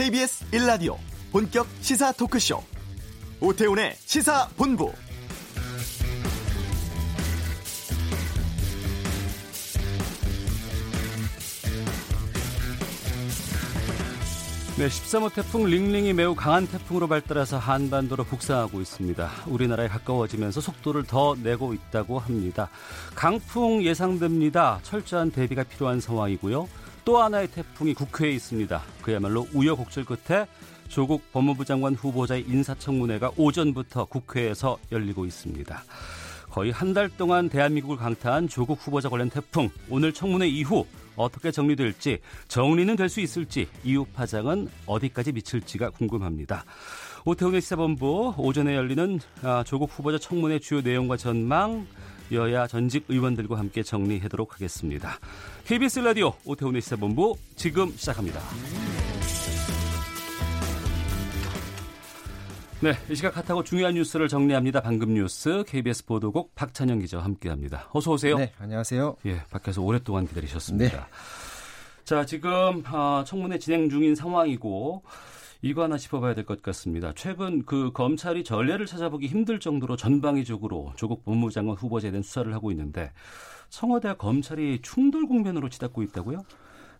KBS 1라디오 본격 시사 토크쇼 오태훈의 시사본부 네, 13호 태풍 링링이 매우 강한 태풍으로 발달해서 한반도로 북상하고 있습니다. 우리나라에 가까워지면서 속도를 더 내고 있다고 합니다. 강풍 예상됩니다. 철저한 대비가 필요한 상황이고요. 또 하나의 태풍이 국회에 있습니다. 그야말로 우여곡절 끝에 조국 법무부 장관 후보자의 인사청문회가 오전부터 국회에서 열리고 있습니다. 거의 한 달 동안 대한민국을 강타한 조국 후보자 관련 태풍 오늘 청문회 이후 어떻게 정리될지 정리는 될 수 있을지 이후 파장은 어디까지 미칠지가 궁금합니다. 오태훈의 시사본부 오전에 열리는 아, 조국 후보자 청문회 주요 내용과 전망 여야 전직 의원들과 함께 정리하도록 하겠습니다. KBS 라디오 오태훈의 시사본부 지금 시작합니다. 네, 이 시각 핫하고 중요한 뉴스를 정리합니다. 방금 뉴스 KBS 보도국 박찬영 기자와 함께합니다. 어서 오세요. 네, 안녕하세요. 예, 밖에서 오랫동안 기다리셨습니다. 네. 자, 지금 어, 청문회 진행 중인 상황이고 이거 하나 짚어봐야 될 것 같습니다. 최근 그 검찰이 전례를 찾아보기 힘들 정도로 전방위적으로 조국 법무장관 후보자에 대한 수사를 하고 있는데 청와대와 검찰이 충돌 국면으로 치닫고 있다고요?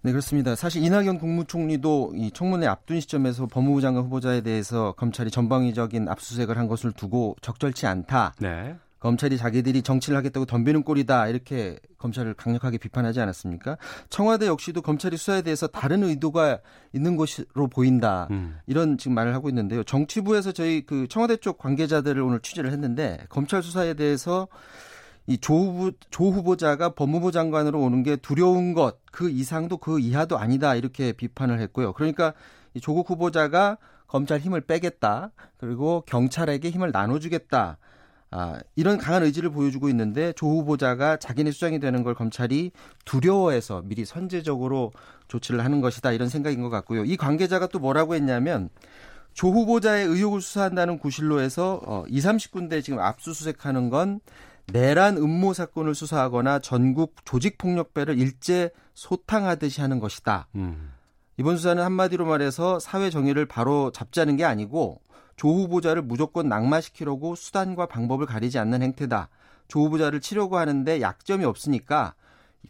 네, 그렇습니다. 사실 이낙연 국무총리도 이 청문회 앞둔 시점에서 법무부 장관 후보자에 대해서 검찰이 전방위적인 압수수색을 한 것을 두고 적절치 않다. 네. 검찰이 자기들이 정치를 하겠다고 덤비는 꼴이다 이렇게 검찰을 강력하게 비판하지 않았습니까? 청와대 역시도 검찰이 수사에 대해서 다른 의도가 있는 것으로 보인다 음. 이런 지금 말을 하고 있는데요. 정치부에서 저희 그 청와대 쪽 관계자들을 오늘 취재를 했는데 검찰 수사에 대해서 이조 후보, 조 후보자가 법무부 장관으로 오는 게 두려운 것, 그 이상도 그 이하도 아니다. 이렇게 비판을 했고요. 그러니까 이 조국 후보자가 검찰 힘을 빼겠다. 그리고 경찰에게 힘을 나눠주겠다. 아, 이런 강한 의지를 보여주고 있는데 조 후보자가 자기네 수장이 되는 걸 검찰이 두려워해서 미리 선제적으로 조치를 하는 것이다. 이런 생각인 것 같고요. 이 관계자가 또 뭐라고 했냐면 조 후보자의 의혹을 수사한다는 구실로에서 어, 2, 30군데 지금 압수수색하는 건 내란 음모 사건을 수사하거나 전국 조직폭력배를 일제 소탕하듯이 하는 것이다. 음. 이번 수사는 한마디로 말해서 사회 정의를 바로 잡자는 게 아니고 조 후보자를 무조건 낙마시키려고 수단과 방법을 가리지 않는 행태다. 조 후보자를 치려고 하는데 약점이 없으니까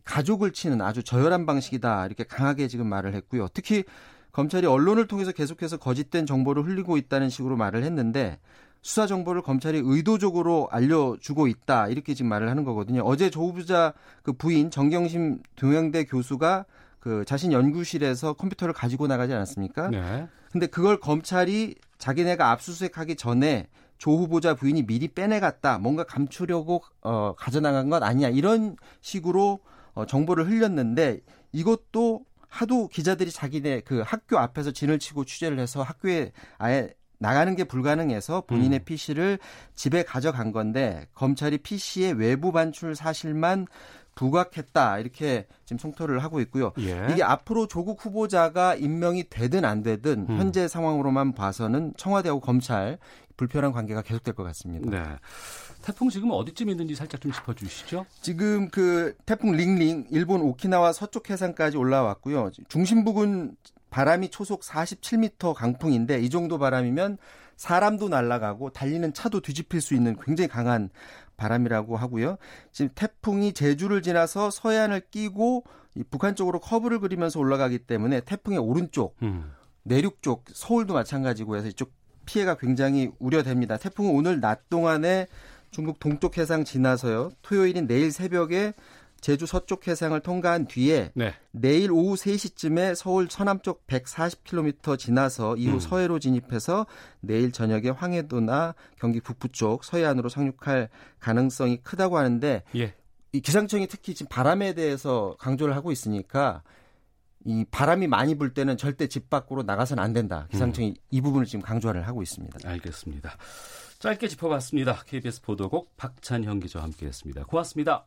가족을 치는 아주 저열한 방식이다. 이렇게 강하게 지금 말을 했고요. 특히 검찰이 언론을 통해서 계속해서 거짓된 정보를 흘리고 있다는 식으로 말을 했는데 수사 정보를 검찰이 의도적으로 알려주고 있다 이렇게 지금 말을 하는 거거든요. 어제 조 후보자 그 부인 정경심 동양대 교수가 그 자신 연구실에서 컴퓨터를 가지고 나가지 않았습니까? 네. 근데 그걸 검찰이 자기네가 압수수색하기 전에 조 후보자 부인이 미리 빼내갔다. 뭔가 감추려고 어 가져나간 것 아니냐. 이런 식으로 어 정보를 흘렸는데 이것도 하도 기자들이 자기네 그 학교 앞에서 진을 치고 취재를 해서 학교에 아예 나가는 게 불가능해서 본인의 음. PC를 집에 가져간 건데 검찰이 PC의 외부 반출 사실만 부각했다 이렇게 지금 성토를 하고 있고요. 예. 이게 앞으로 조국 후보자가 임명이 되든 안 되든 음. 현재 상황으로만 봐서는 청와대하고 검찰 불편한 관계가 계속될 것 같습니다. 네. 태풍 지금 어디쯤 있는지 살짝 좀 짚어주시죠. 지금 그 태풍 링링 일본 오키나와 서쪽 해상까지 올라왔고요. 중심 부근 바람이 초속 47m 강풍인데 이 정도 바람이면 사람도 날아가고 달리는 차도 뒤집힐 수 있는 굉장히 강한 바람이라고 하고요. 지금 태풍이 제주를 지나서 서해안을 끼고 이 북한 쪽으로 커브를 그리면서 올라가기 때문에 태풍의 오른쪽 음. 내륙 쪽 서울도 마찬가지고 해서 이쪽 피해가 굉장히 우려됩니다. 태풍은 오늘 낮 동안에 중국 동쪽 해상 지나서요. 토요일인 내일 새벽에 제주 서쪽 해상을 통과한 뒤에 네. 내일 오후 3시쯤에 서울 서남쪽 140km 지나서 이후 음. 서해로 진입해서 내일 저녁에 황해도나 경기 북부 쪽 서해안으로 상륙할 가능성이 크다고 하는데 예. 이 기상청이 특히 지금 바람에 대해서 강조를 하고 있으니까 이 바람이 많이 불 때는 절대 집 밖으로 나가서는 안 된다. 기상청이 음. 이 부분을 지금 강조를 하고 있습니다. 알겠습니다. 짧게 짚어봤습니다. KBS 보도국 박찬형 기자와 함께했습니다. 고맙습니다.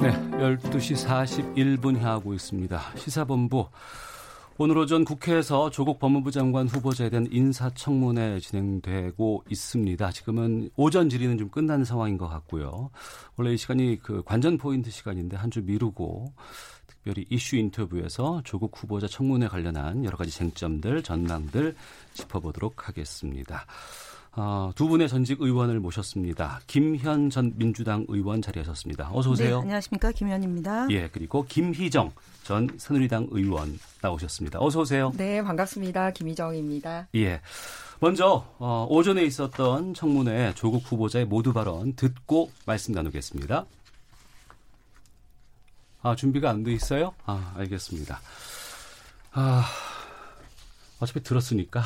네, 12시 41분 향하고 있습니다. 시사본부. 오늘 오전 국회에서 조국 법무부 장관 후보자에 대한 인사청문회 진행되고 있습니다. 지금은 오전 질의는 좀 끝난 상황인 것 같고요. 원래 이 시간이 그 관전 포인트 시간인데 한 주 미루고 특별히 이슈 인터뷰에서 조국 후보자 청문회 관련한 여러 가지 쟁점들, 전망들 짚어보도록 하겠습니다. 어, 두 분의 전직 의원을 모셨습니다. 김현 전 민주당 의원 자리하셨습니다. 어서 오세요. 네, 안녕하십니까 김현입니다. 예, 그리고 김희정 전 새누리당 의원 나오셨습니다. 어서 오세요. 네, 반갑습니다. 김희정입니다. 예. 먼저 어, 오전에 있었던 청문회 조국 후보자의 모두 발언 듣고 말씀 나누겠습니다. 아, 준비가 안 돼 있어요? 아, 알겠습니다. 아, 어차피 들었으니까.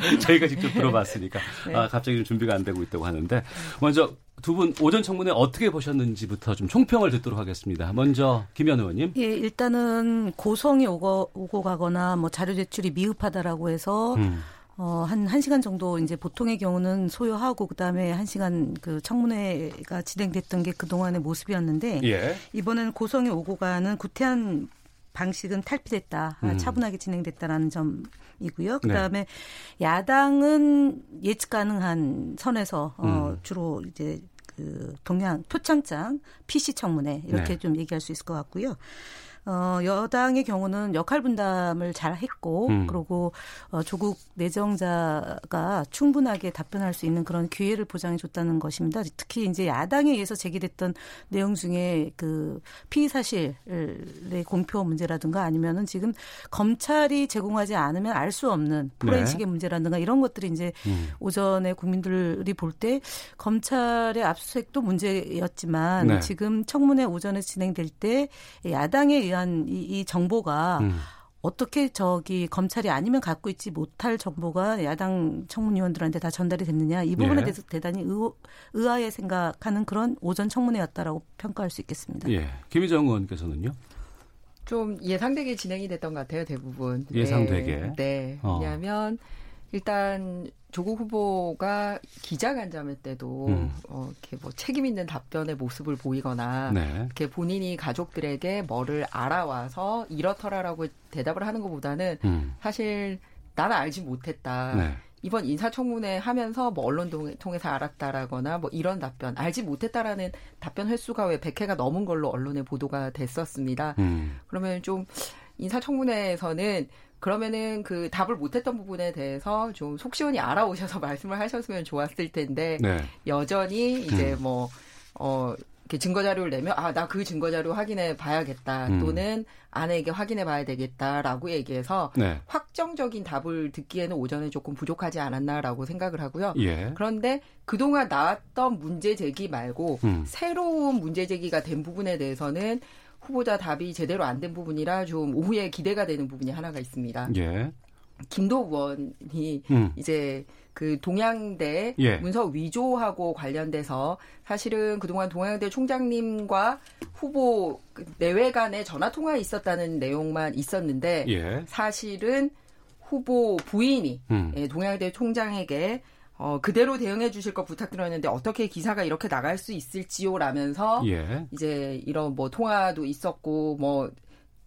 네. 저희가 직접 들어봤으니까. 네. 아, 갑자기 준비가 안 되고 있다고 하는데. 먼저 두 분 오전 청문회 어떻게 보셨는지부터 좀 총평을 듣도록 하겠습니다. 먼저 김현 의원님. 예, 일단은 고성이 오고, 오고 가거나 뭐 자료 제출이 미흡하다라고 해서 음. 어, 한, 한 시간 정도 이제 보통의 경우는 소요하고 그 다음에 한 시간 그 청문회가 진행됐던 게 그동안의 모습이었는데 예. 이번에는 고성이 오고 가는 구태한 방식은 탈피됐다. 음. 차분하게 진행됐다라는 점이고요. 그다음에 네. 야당은 예측 가능한 선에서 어, 음. 주로 이제 그 동양 표창장 PC 청문회 이렇게 네. 좀 얘기할 수 있을 것 같고요. 어, 여당의 경우는 역할 분담을 잘 했고, 음. 그리고 어, 조국 내정자가 충분하게 답변할 수 있는 그런 기회를 보장해 줬다는 것입니다. 특히 이제 야당에 의해서 제기됐던 내용 중에 그 피의 사실의 공표 문제라든가 아니면은 지금 검찰이 제공하지 않으면 알 수 없는 포렌식의 네. 문제라든가 이런 것들이 이제 음. 오전에 국민들이 볼 때 검찰의 압수수색도 문제였지만 네. 지금 청문회 오전에 진행될 때 야당에 의한 대한 이, 이 정보가 음. 어떻게 저기 검찰이 아니면 갖고 있지 못할 정보가 야당 청문위원들한테 다 전달이 됐느냐 이 부분에 예. 대해서 대단히 의, 의아해 생각하는 그런 오전 청문회였다라고 평가할 수 있겠습니다. 예, 김희정 의원께서는요? 좀 예상되게 진행이 됐던 것 같아요 대부분. 예상되게. 네, 네. 어. 왜냐하면 일단 조국 후보가 기자간담회 때도 음. 어, 이렇게 뭐 책임 있는 답변의 모습을 보이거나 네. 이렇게 본인이 가족들에게 뭐를 알아와서 이렇더라라고 대답을 하는 것보다는 음. 사실 나는 알지 못했다. 네. 이번 인사청문회 하면서 뭐 언론 통해서 알았다라거나 뭐 이런 답변 알지 못했다라는 답변 횟수가 왜 100회가 넘은 걸로 언론에 보도가 됐었습니다. 음. 그러면 좀 인사청문회에서는 그러면은 그 답을 못했던 부분에 대해서 좀 속 시원히 알아오셔서 말씀을 하셨으면 좋았을 텐데 네. 여전히 이제 음. 뭐 어. 이렇게 증거 자료를 내면 아 나 그 증거 자료 확인해 봐야겠다 음. 또는 아내에게 확인해 봐야 되겠다라고 얘기해서 네. 확정적인 답을 듣기에는 오전에 조금 부족하지 않았나라고 생각을 하고요. 예. 그런데 그동안 나왔던 문제 제기 말고 음. 새로운 문제 제기가 된 부분에 대해서는 후보자 답이 제대로 안 된 부분이라 좀 오후에 기대가 되는 부분이 하나가 있습니다. 예. 김도 의원이 음. 이제 그 동양대 예. 문서 위조하고 관련돼서 사실은 그동안 동양대 총장님과 후보 내외 간에 전화 통화 있었다는 내용만 있었는데 예. 사실은 후보 부인이 음. 예, 동양대 총장에게 어, 그대로 대응해 주실 거 부탁드렸는데 어떻게 기사가 이렇게 나갈 수 있을지요라면서 예. 이제 이런 뭐 통화도 있었고 뭐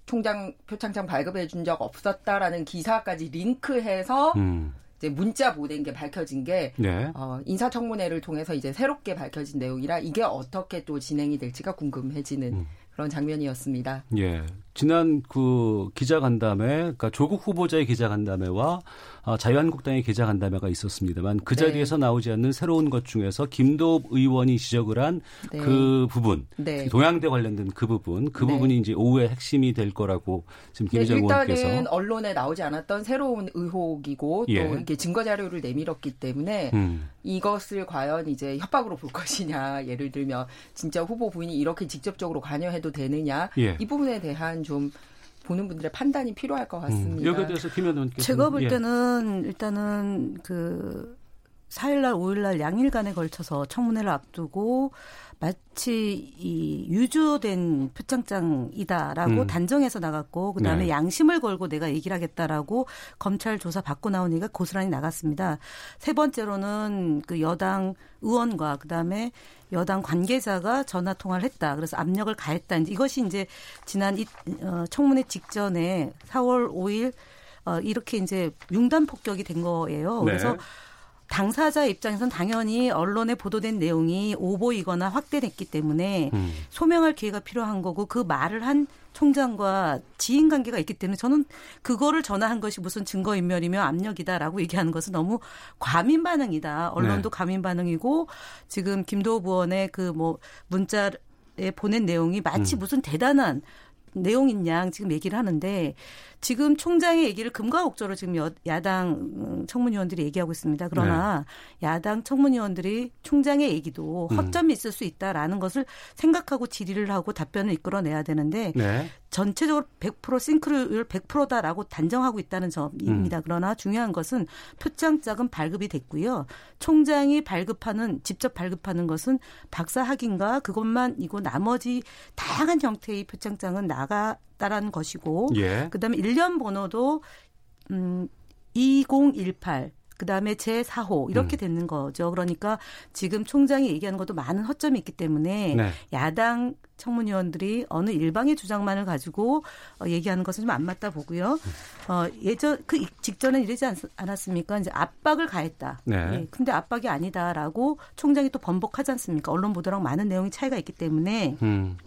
총장 표창장 발급해 준 적 없었다라는 기사까지 링크해서 음. 이제 문자 보낸 게 밝혀진 게 네. 어, 인사청문회를 통해서 이제 새롭게 밝혀진 내용이라 이게 어떻게 또 진행이 될지가 궁금해지는 음. 그런 장면이었습니다. 예. 지난 그 기자간담회, 그러니까 조국 후보자의 기자간담회와 어, 자유한국당의 기자간담회가 있었습니다만 그 네. 자리에서 네. 나오지 않는 새로운 것 중에서 김도읍 의원이 지적을 한그 네. 부분, 네. 동양대 관련된 그 부분, 그 네. 부분이 이제 오후에 핵심이 될 거라고 지금 네, 김희정 의원께서 일단은 언론에 나오지 않았던 새로운 의혹이고 또 예. 이렇게 증거 자료를 내밀었기 때문에 음. 이것을 과연 이제 협박으로 볼 것이냐, 예를 들면 진짜 후보 부인이 이렇게 직접적으로 관여해도 되느냐 예. 이 부분에 대한 좀 보는 분들의 판단이 필요할 것 음, 같습니다. 음, 여기에 대해서 김 의원께서 제가 볼 예. 때는 일단은 그 4일날, 5일날 양일간에 걸쳐서 청문회를 앞두고 마치 이 유주된 표창장이다라고 음. 단정해서 나갔고 그다음에 네. 양심을 걸고 내가 얘기를 하겠다라고 검찰 조사 받고 나온 얘기가 고스란히 나갔습니다. 세 번째로는 그 여당 의원과 그다음에 여당 관계자가 전화 통화를 했다. 그래서 압력을 가했다. 이것이 이제 지난 이, 어, 청문회 직전에 4월 5일 어, 이렇게 이제 융단 폭격이 된 거예요. 네. 그래서 당사자 입장에서는 당연히 언론에 보도된 내용이 오보이거나 확대됐기 때문에 음. 소명할 기회가 필요한 거고 그 말을 한 총장과 지인 관계가 있기 때문에 저는 그거를 전화한 것이 무슨 증거인멸이며 압력이다라고 얘기하는 것은 너무 과민 반응이다. 언론도 네. 과민 반응이고 지금 김도호 부원의 그 뭐 문자에 보낸 내용이 마치 음. 무슨 대단한 내용인 양 지금 얘기를 하는데 지금 총장의 얘기를 금과 옥조로 지금 여, 야당 음, 청문위원들이 얘기하고 있습니다. 그러나 네. 야당 청문위원들이 총장의 얘기도 음. 허점이 있을 수 있다라는 것을 생각하고 질의를 하고 답변을 이끌어내야 되는데 네. 전체적으로 100% 싱크로율 100%다라고 단정하고 있다는 점입니다. 음. 그러나 중요한 것은 표창장은 발급이 됐고요. 총장이 발급하는 직접 발급하는 것은 박사 학위인가 그것만 이고 나머지 다양한 형태의 표창장은 나 갔다라는 것이고 예. 그다음에 일련 번호도 음 2018. 그 다음에 제 4호 이렇게 음. 되는 거죠. 그러니까 지금 총장이 얘기하는 것도 많은 허점이 있기 때문에 네. 야당 청문위원들이 어느 일방의 주장만을 가지고 어, 얘기하는 것은 좀 안 맞다 보고요. 어, 예전 그 직전에 이러지 않, 않았습니까? 이제 압박을 가했다. 네. 예, 근데 압박이 아니다라고 총장이 또 번복하지 않습니까? 언론 보도랑 많은 내용이 차이가 있기 때문에 음.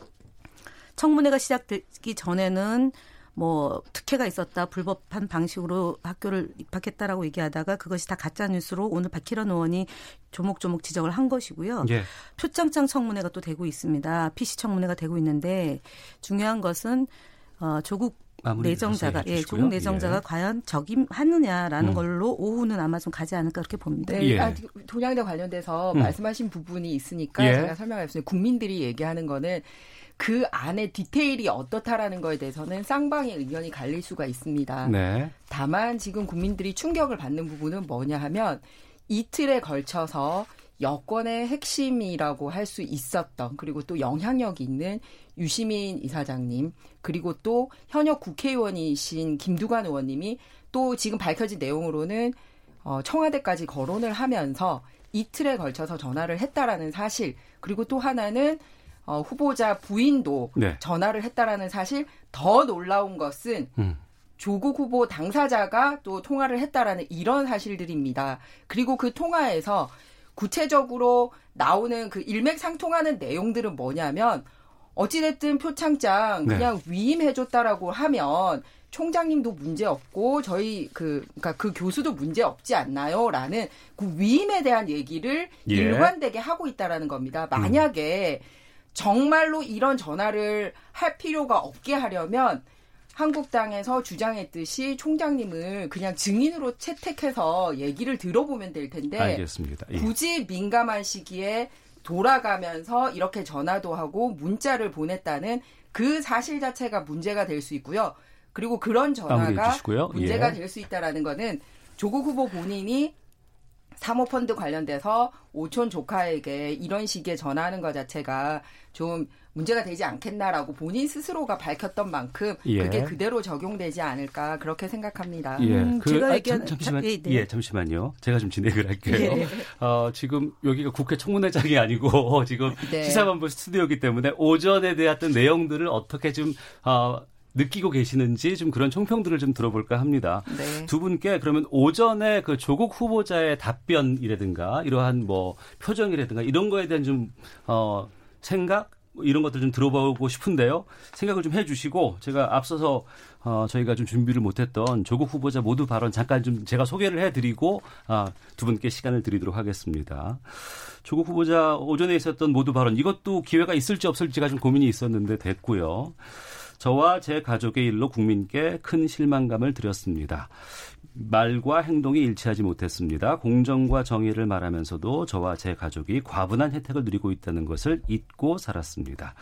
청문회가 시작되기 전에는 뭐 특혜가 있었다 불법한 방식으로 학교를 입학했다라고 얘기하다가 그것이 다 가짜 뉴스로 오늘 박희란 의원이 조목조목 지적을 한 것이고요. 예. 표창장 청문회가 또 되고 있습니다. PC 청문회가 되고 있는데 중요한 것은 어 조국 내정자가 예, 조국 내정자가 예. 과연 적임하느냐라는 음. 걸로 오후는 아마 좀 가지 않을까 그렇게 봅니다. 네, 예. 아, 동양대 관련돼서 음. 말씀하신 부분이 있으니까 예. 제가 설명하겠습니다. 국민들이 얘기하는 거는 그 안에 디테일이 어떻다라는 거에 대해서는 쌍방의 의견이 갈릴 수가 있습니다. 네. 다만 지금 국민들이 충격을 받는 부분은 뭐냐 하면 이틀에 걸쳐서 여권의 핵심이라고 할 수 있었던 그리고 또 영향력이 있는 유시민 이사장님 그리고 또 현역 국회의원이신 김두관 의원님이 또 지금 밝혀진 내용으로는 어, 청와대까지 거론을 하면서 이틀에 걸쳐서 전화를 했다라는 사실 그리고 또 하나는 어, 후보자 부인도 네. 전화를 했다라는 사실 더 놀라운 것은 음. 조국 후보 당사자가 또 통화를 했다라는 이런 사실들입니다. 그리고 그 통화에서 구체적으로 나오는 그 일맥상통하는 내용들은 뭐냐면 어찌됐든 표창장 네. 그냥 네. 위임해줬다라고 하면 총장님도 문제 없고 저희 그 그러니까 그 교수도 문제 없지 않나요?라는 그 위임에 대한 얘기를 예. 일관되게 하고 있다라는 겁니다. 만약에 음. 정말로 이런 전화를 할 필요가 없게 하려면 한국당에서 주장했듯이 총장님을 그냥 증인으로 채택해서 얘기를 들어보면 될 텐데 알겠습니다. 예. 굳이 민감한 시기에 돌아가면서 이렇게 전화도 하고 문자를 보냈다는 그 사실 자체가 문제가 될 수 있고요. 그리고 그런 전화가 문제가 예. 될수 있다라는 거는 조국 후보 본인이 사모펀드 관련돼서 오촌 조카에게 이런 식의 전화하는 것 자체가 좀 문제가 되지 않겠나라고 본인 스스로가 밝혔던 만큼 예. 그게 그대로 적용되지 않을까 그렇게 생각합니다. 예. 음, 그, 제가 아, 얘기한 잠시만 예, 네. 예, 잠시만요. 제가 좀 진행을 할게요. 예. 어, 지금 여기가 국회 청문회장이 아니고 지금 네. 시사본부 스튜디오이기 때문에 오전에 대했던 내용들을 어떻게 좀 어, 느끼고 계시는지 좀 그런 총평들을 좀 들어볼까 합니다. 네. 두 분께 그러면 오전에 그 조국 후보자의 답변이라든가 이러한 뭐 표정이라든가 이런 거에 대한 좀 어, 생각 뭐 이런 것들 좀 들어보고 싶은데요. 생각을 좀 해주시고 제가 앞서서 어, 저희가 좀 준비를 못했던 조국 후보자 모두 발언 잠깐 좀 제가 소개를 해드리고 아, 두 분께 시간을 드리도록 하겠습니다. 조국 후보자 오전에 있었던 모두 발언 이것도 기회가 있을지 없을지가 좀 고민이 있었는데 됐고요. 저와 제 가족의 일로 국민께 큰 실망감을 드렸습니다. 말과 행동이 일치하지 못했습니다. 공정과 정의를 말하면서도 저와 제 가족이 과분한 혜택을 누리고 있다는 것을 잊고 살았습니다.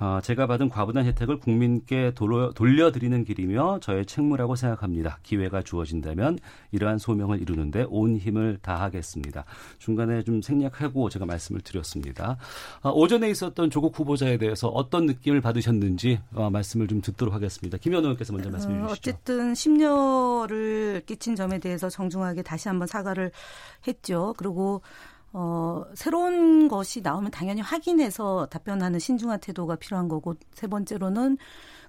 어, 제가 받은 과부단 혜택을 국민께 돌려, 돌려드리는 길이며 저의 책무라고 생각합니다. 기회가 주어진다면 이러한 소명을 이루는데 온 힘을 다하겠습니다. 중간에 좀 생략하고 제가 말씀을 드렸습니다. 어, 오전에 있었던 조국 후보자에 대해서 어떤 느낌을 받으셨는지 어, 말씀을 좀 듣도록 하겠습니다. 김 의원께서 먼저 말씀해 어, 주시죠. 어쨌든 심려를 끼친 점에 대해서 정중하게 다시 한번 사과를 했죠. 그리고 어, 새로운 것이 나오면 당연히 확인해서 답변하는 신중한 태도가 필요한 거고, 세 번째로는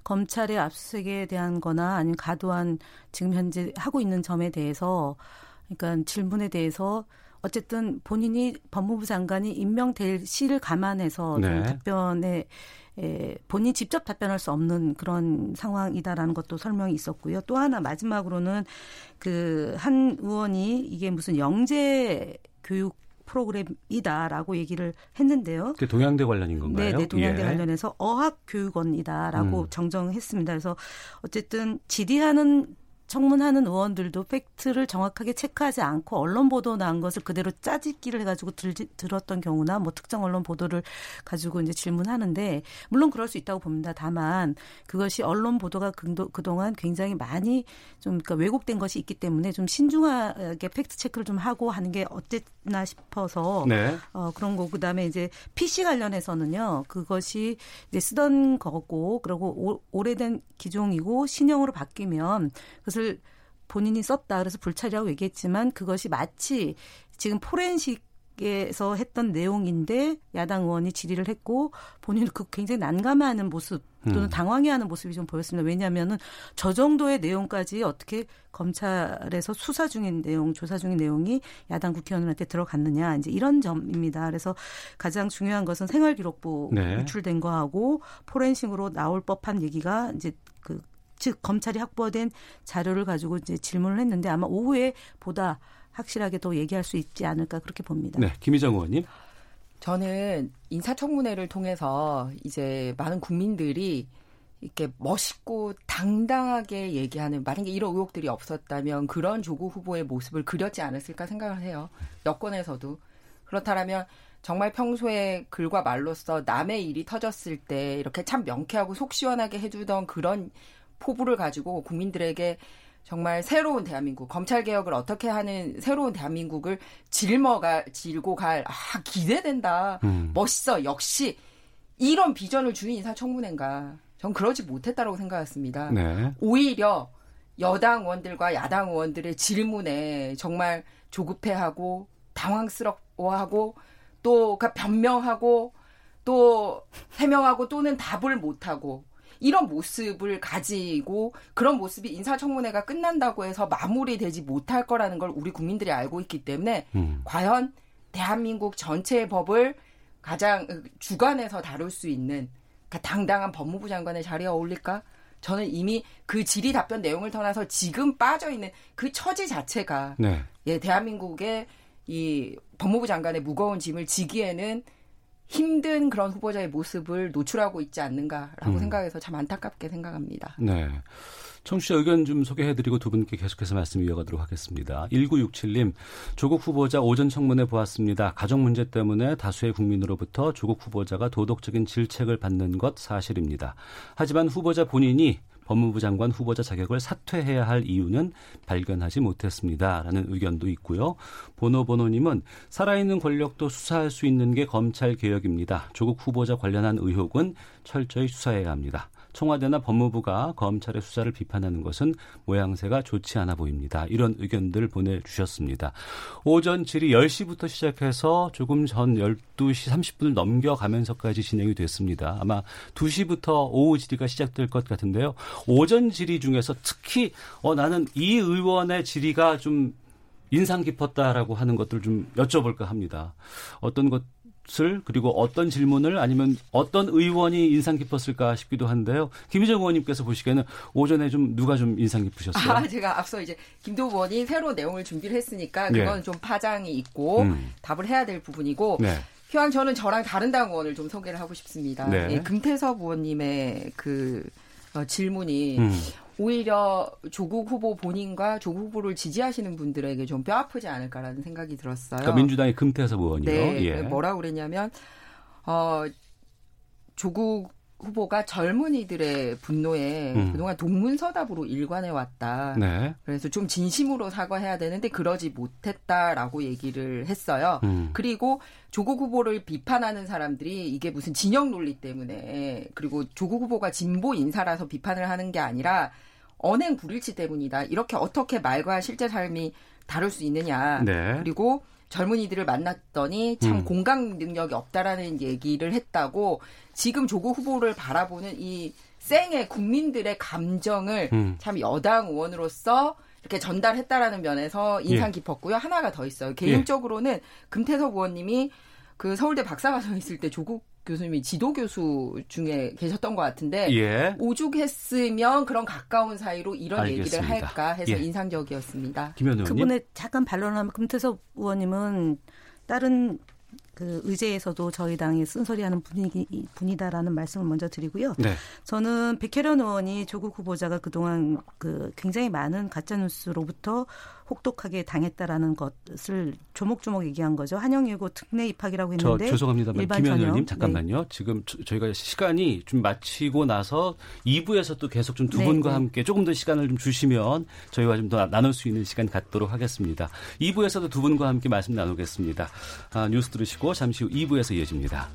검찰의 압수수색에 대한 거나 아니면 과도한 지금 현재 하고 있는 점에 대해서, 그러니까 질문에 대해서 어쨌든 본인이 법무부 장관이 임명될 시를 감안해서 네. 답변에 에, 본인 직접 답변할 수 없는 그런 상황이다라는 것도 설명이 있었고요. 또 하나 마지막으로는 그 한 의원이 이게 무슨 영재 교육 프로그램이다라고 얘기를 했는데요. 그 동양대 관련인 건가요? 네, 네 동양대 예. 관련해서 어학 교육원이다라고 음. 정정했습니다. 그래서 어쨌든 질의하는 청문하는 의원들도 팩트를 정확하게 체크하지 않고 언론 보도 난 것을 그대로 짜집기를 해가지고 들, 들었던 경우나 뭐 특정 언론 보도를 가지고 이제 질문하는데 물론 그럴 수 있다고 봅니다. 다만 그것이 언론 보도가 그동안 굉장히 많이 좀 그러니까 왜곡된 것이 있기 때문에 좀 신중하게 팩트 체크를 좀 하고 하는 게 어땠나 싶어서 네. 어, 그런 거 그다음에 이제 PC 관련해서는요 그것이 이제 쓰던 거고 그리고 오, 오래된 기종이고 신형으로 바뀌면 그 것을 본인이 썼다. 그래서 불찰이라고 얘기했지만 그것이 마치 지금 포렌식 에서 했던 내용인데 야당 의원이 질의를 했고 본인은 그 굉장히 난감해하는 모습 또는 음. 당황해하는 모습이 좀 보였습니다. 왜냐하면은 저 정도의 내용까지 어떻게 검찰에서 수사 중인 내용, 조사 중인 내용이 야당 국회의원한테 들어갔느냐 이제 이런 점입니다. 그래서 가장 중요한 것은 생활기록부 네. 유출된 거하고 포렌식으로 나올 법한 얘기가 이제 그 즉 검찰이 확보된 자료를 가지고 이제 질문을 했는데 아마 오후에 보다 확실하게 더 얘기할 수 있지 않을까 그렇게 봅니다. 네, 김희정 의원님. 저는 인사청문회를 통해서 이제 많은 국민들이 이렇게 멋있고 당당하게 얘기하는 만약에 이런 의혹들이 없었다면 그런 조국 후보의 모습을 그렸지 않았을까 생각을 해요. 여권에서도 그렇다면 정말 평소에 글과 말로써 남의 일이 터졌을 때 이렇게 참 명쾌하고 속 시원하게 해주던 그런 포부를 가지고 국민들에게 정말 새로운 대한민국, 검찰 개혁을 어떻게 하는 새로운 대한민국을 짊어가 질고 갈, 아, 기대된다. 음. 멋있어. 역시 이런 비전을 주인 인사청문회인가. 전 그러지 못했다라고 생각했습니다. 네. 오히려 여당 의원들과 야당 의원들의 질문에 정말 조급해하고 당황스러워하고 또그 변명하고 또 해명하고 또는 답을 못하고 이런 모습을 가지고 그런 모습이 인사청문회가 끝난다고 해서 마무리되지 못할 거라는 걸 우리 국민들이 알고 있기 때문에 음. 과연 대한민국 전체의 법을 가장 주관해서 다룰 수 있는 그 당당한 법무부 장관의 자리에 어울릴까? 저는 이미 그 질의 답변 내용을 떠나서 지금 빠져 있는 그 처지 자체가 네. 예, 대한민국의 이 법무부 장관의 무거운 짐을 지기에는 힘든 그런 후보자의 모습을 노출하고 있지 않는가라고 음. 생각해서 참 안타깝게 생각합니다. 네. 청취자 의견 좀 소개해드리고 두 분께 계속해서 말씀 이어가도록 하겠습니다. 1967님, 조국 후보자 오전 청문회 보았습니다. 가족 문제 때문에 다수의 국민으로부터 조국 후보자가 도덕적인 질책을 받는 것 사실입니다. 하지만 후보자 본인이 법무부 장관 후보자 자격을 사퇴해야 할 이유는 발견하지 못했습니다. 라는 의견도 있고요. 보노보노님은 살아있는 권력도 수사할 수 있는 게 검찰 개혁입니다. 조국 후보자 관련한 의혹은 철저히 수사해야 합니다. 청와대나 법무부가 검찰의 수사를 비판하는 것은 모양새가 좋지 않아 보입니다. 이런 의견들 보내주셨습니다. 오전 질의 10시부터 시작해서 조금 전 12시 30분을 넘겨가면서까지 진행이 됐습니다. 아마 2시부터 오후 질의가 시작될 것 같은데요. 오전 질의 중에서 특히 어, 나는 이 의원의 질의가 좀 인상 깊었다라고 하는 것들 좀 여쭤볼까 합니다. 어떤 것 것을 그리고 어떤 질문을 아니면 어떤 의원이 인상 깊었을까 싶기도 한데요. 김희정 의원님께서 보시기에는 오전에 좀 누가 좀 인상 깊으셨어요? 아, 제가 앞서 이제 김도 의원이 새로운 내용을 준비를 했으니까 네. 그건 네. 좀 파장이 있고 음. 답을 해야 될 부분이고 네. 희왕 저는 저랑 다른 당 의원을 좀 소개를 하고 싶습니다. 네. 예, 금태섭 의원님의 그 어, 질문이 음. 오히려 조국 후보 본인과 조국 후보를 지지하시는 분들에게 좀 뼈 아프지 않을까라는 생각이 들었어요. 그러니까 민주당의 금태섭 의원이요. 네, 예. 뭐라고 그랬냐면 어 조국 후보가 젊은이들의 분노에 음. 그동안 동문서답으로 일관해 왔다. 네. 그래서 좀 진심으로 사과해야 되는데 그러지 못했다라고 얘기를 했어요. 음. 그리고 조국 후보를 비판하는 사람들이 이게 무슨 진영 논리 때문에 그리고 조국 후보가 진보 인사라서 비판을 하는 게 아니라 언행 불일치 때문이다. 이렇게 어떻게 말과 실제 삶이 다를 수 있느냐. 네. 그리고 젊은이들을 만났더니 참 음. 공감 능력이 없다라는 얘기를 했다고 지금 조국 후보를 바라보는 이 쌩의 국민들의 감정을 음. 참 여당 의원으로서 이렇게 전달했다라는 면에서 인상 예. 깊었고요. 하나가 더 있어요. 개인적으로는 예. 금태섭 의원님이 그 서울대 박사과정 있을 때 조국 교수님이 지도 교수 중에 계셨던 것 같은데 예. 오죽했으면 그런 가까운 사이로 이런 알겠습니다. 얘기를 할까 해서 예. 인상적이었습니다. 김현우 그분의 잠깐 반론하면 금태섭 의원님은 다른 그 의제에서도 저희 당이 쓴소리하는 분위기 분이다라는 말씀을 먼저 드리고요. 네. 저는 백혜련 의원이 조국 후보자가 그동안 그 굉장히 많은 가짜 뉴스로부터 혹독하게 당했다라는 것을 조목조목 얘기한 거죠. 한영예고 특례 입학이라고 했는데 저 죄송합니다만 김현 의원님 잠깐만요. 네. 지금 저희가 시간이 좀 마치고 나서 2부에서 또 계속 좀두 분과 네. 함께 조금 더 시간을 좀 주시면 저희와 좀 더 나눌 수 있는 시간 갖도록 하겠습니다. 2부에서도 두 분과 함께 말씀 나누겠습니다. 아, 뉴스 들으시 고 잠시 후 2부에서 이어집니다.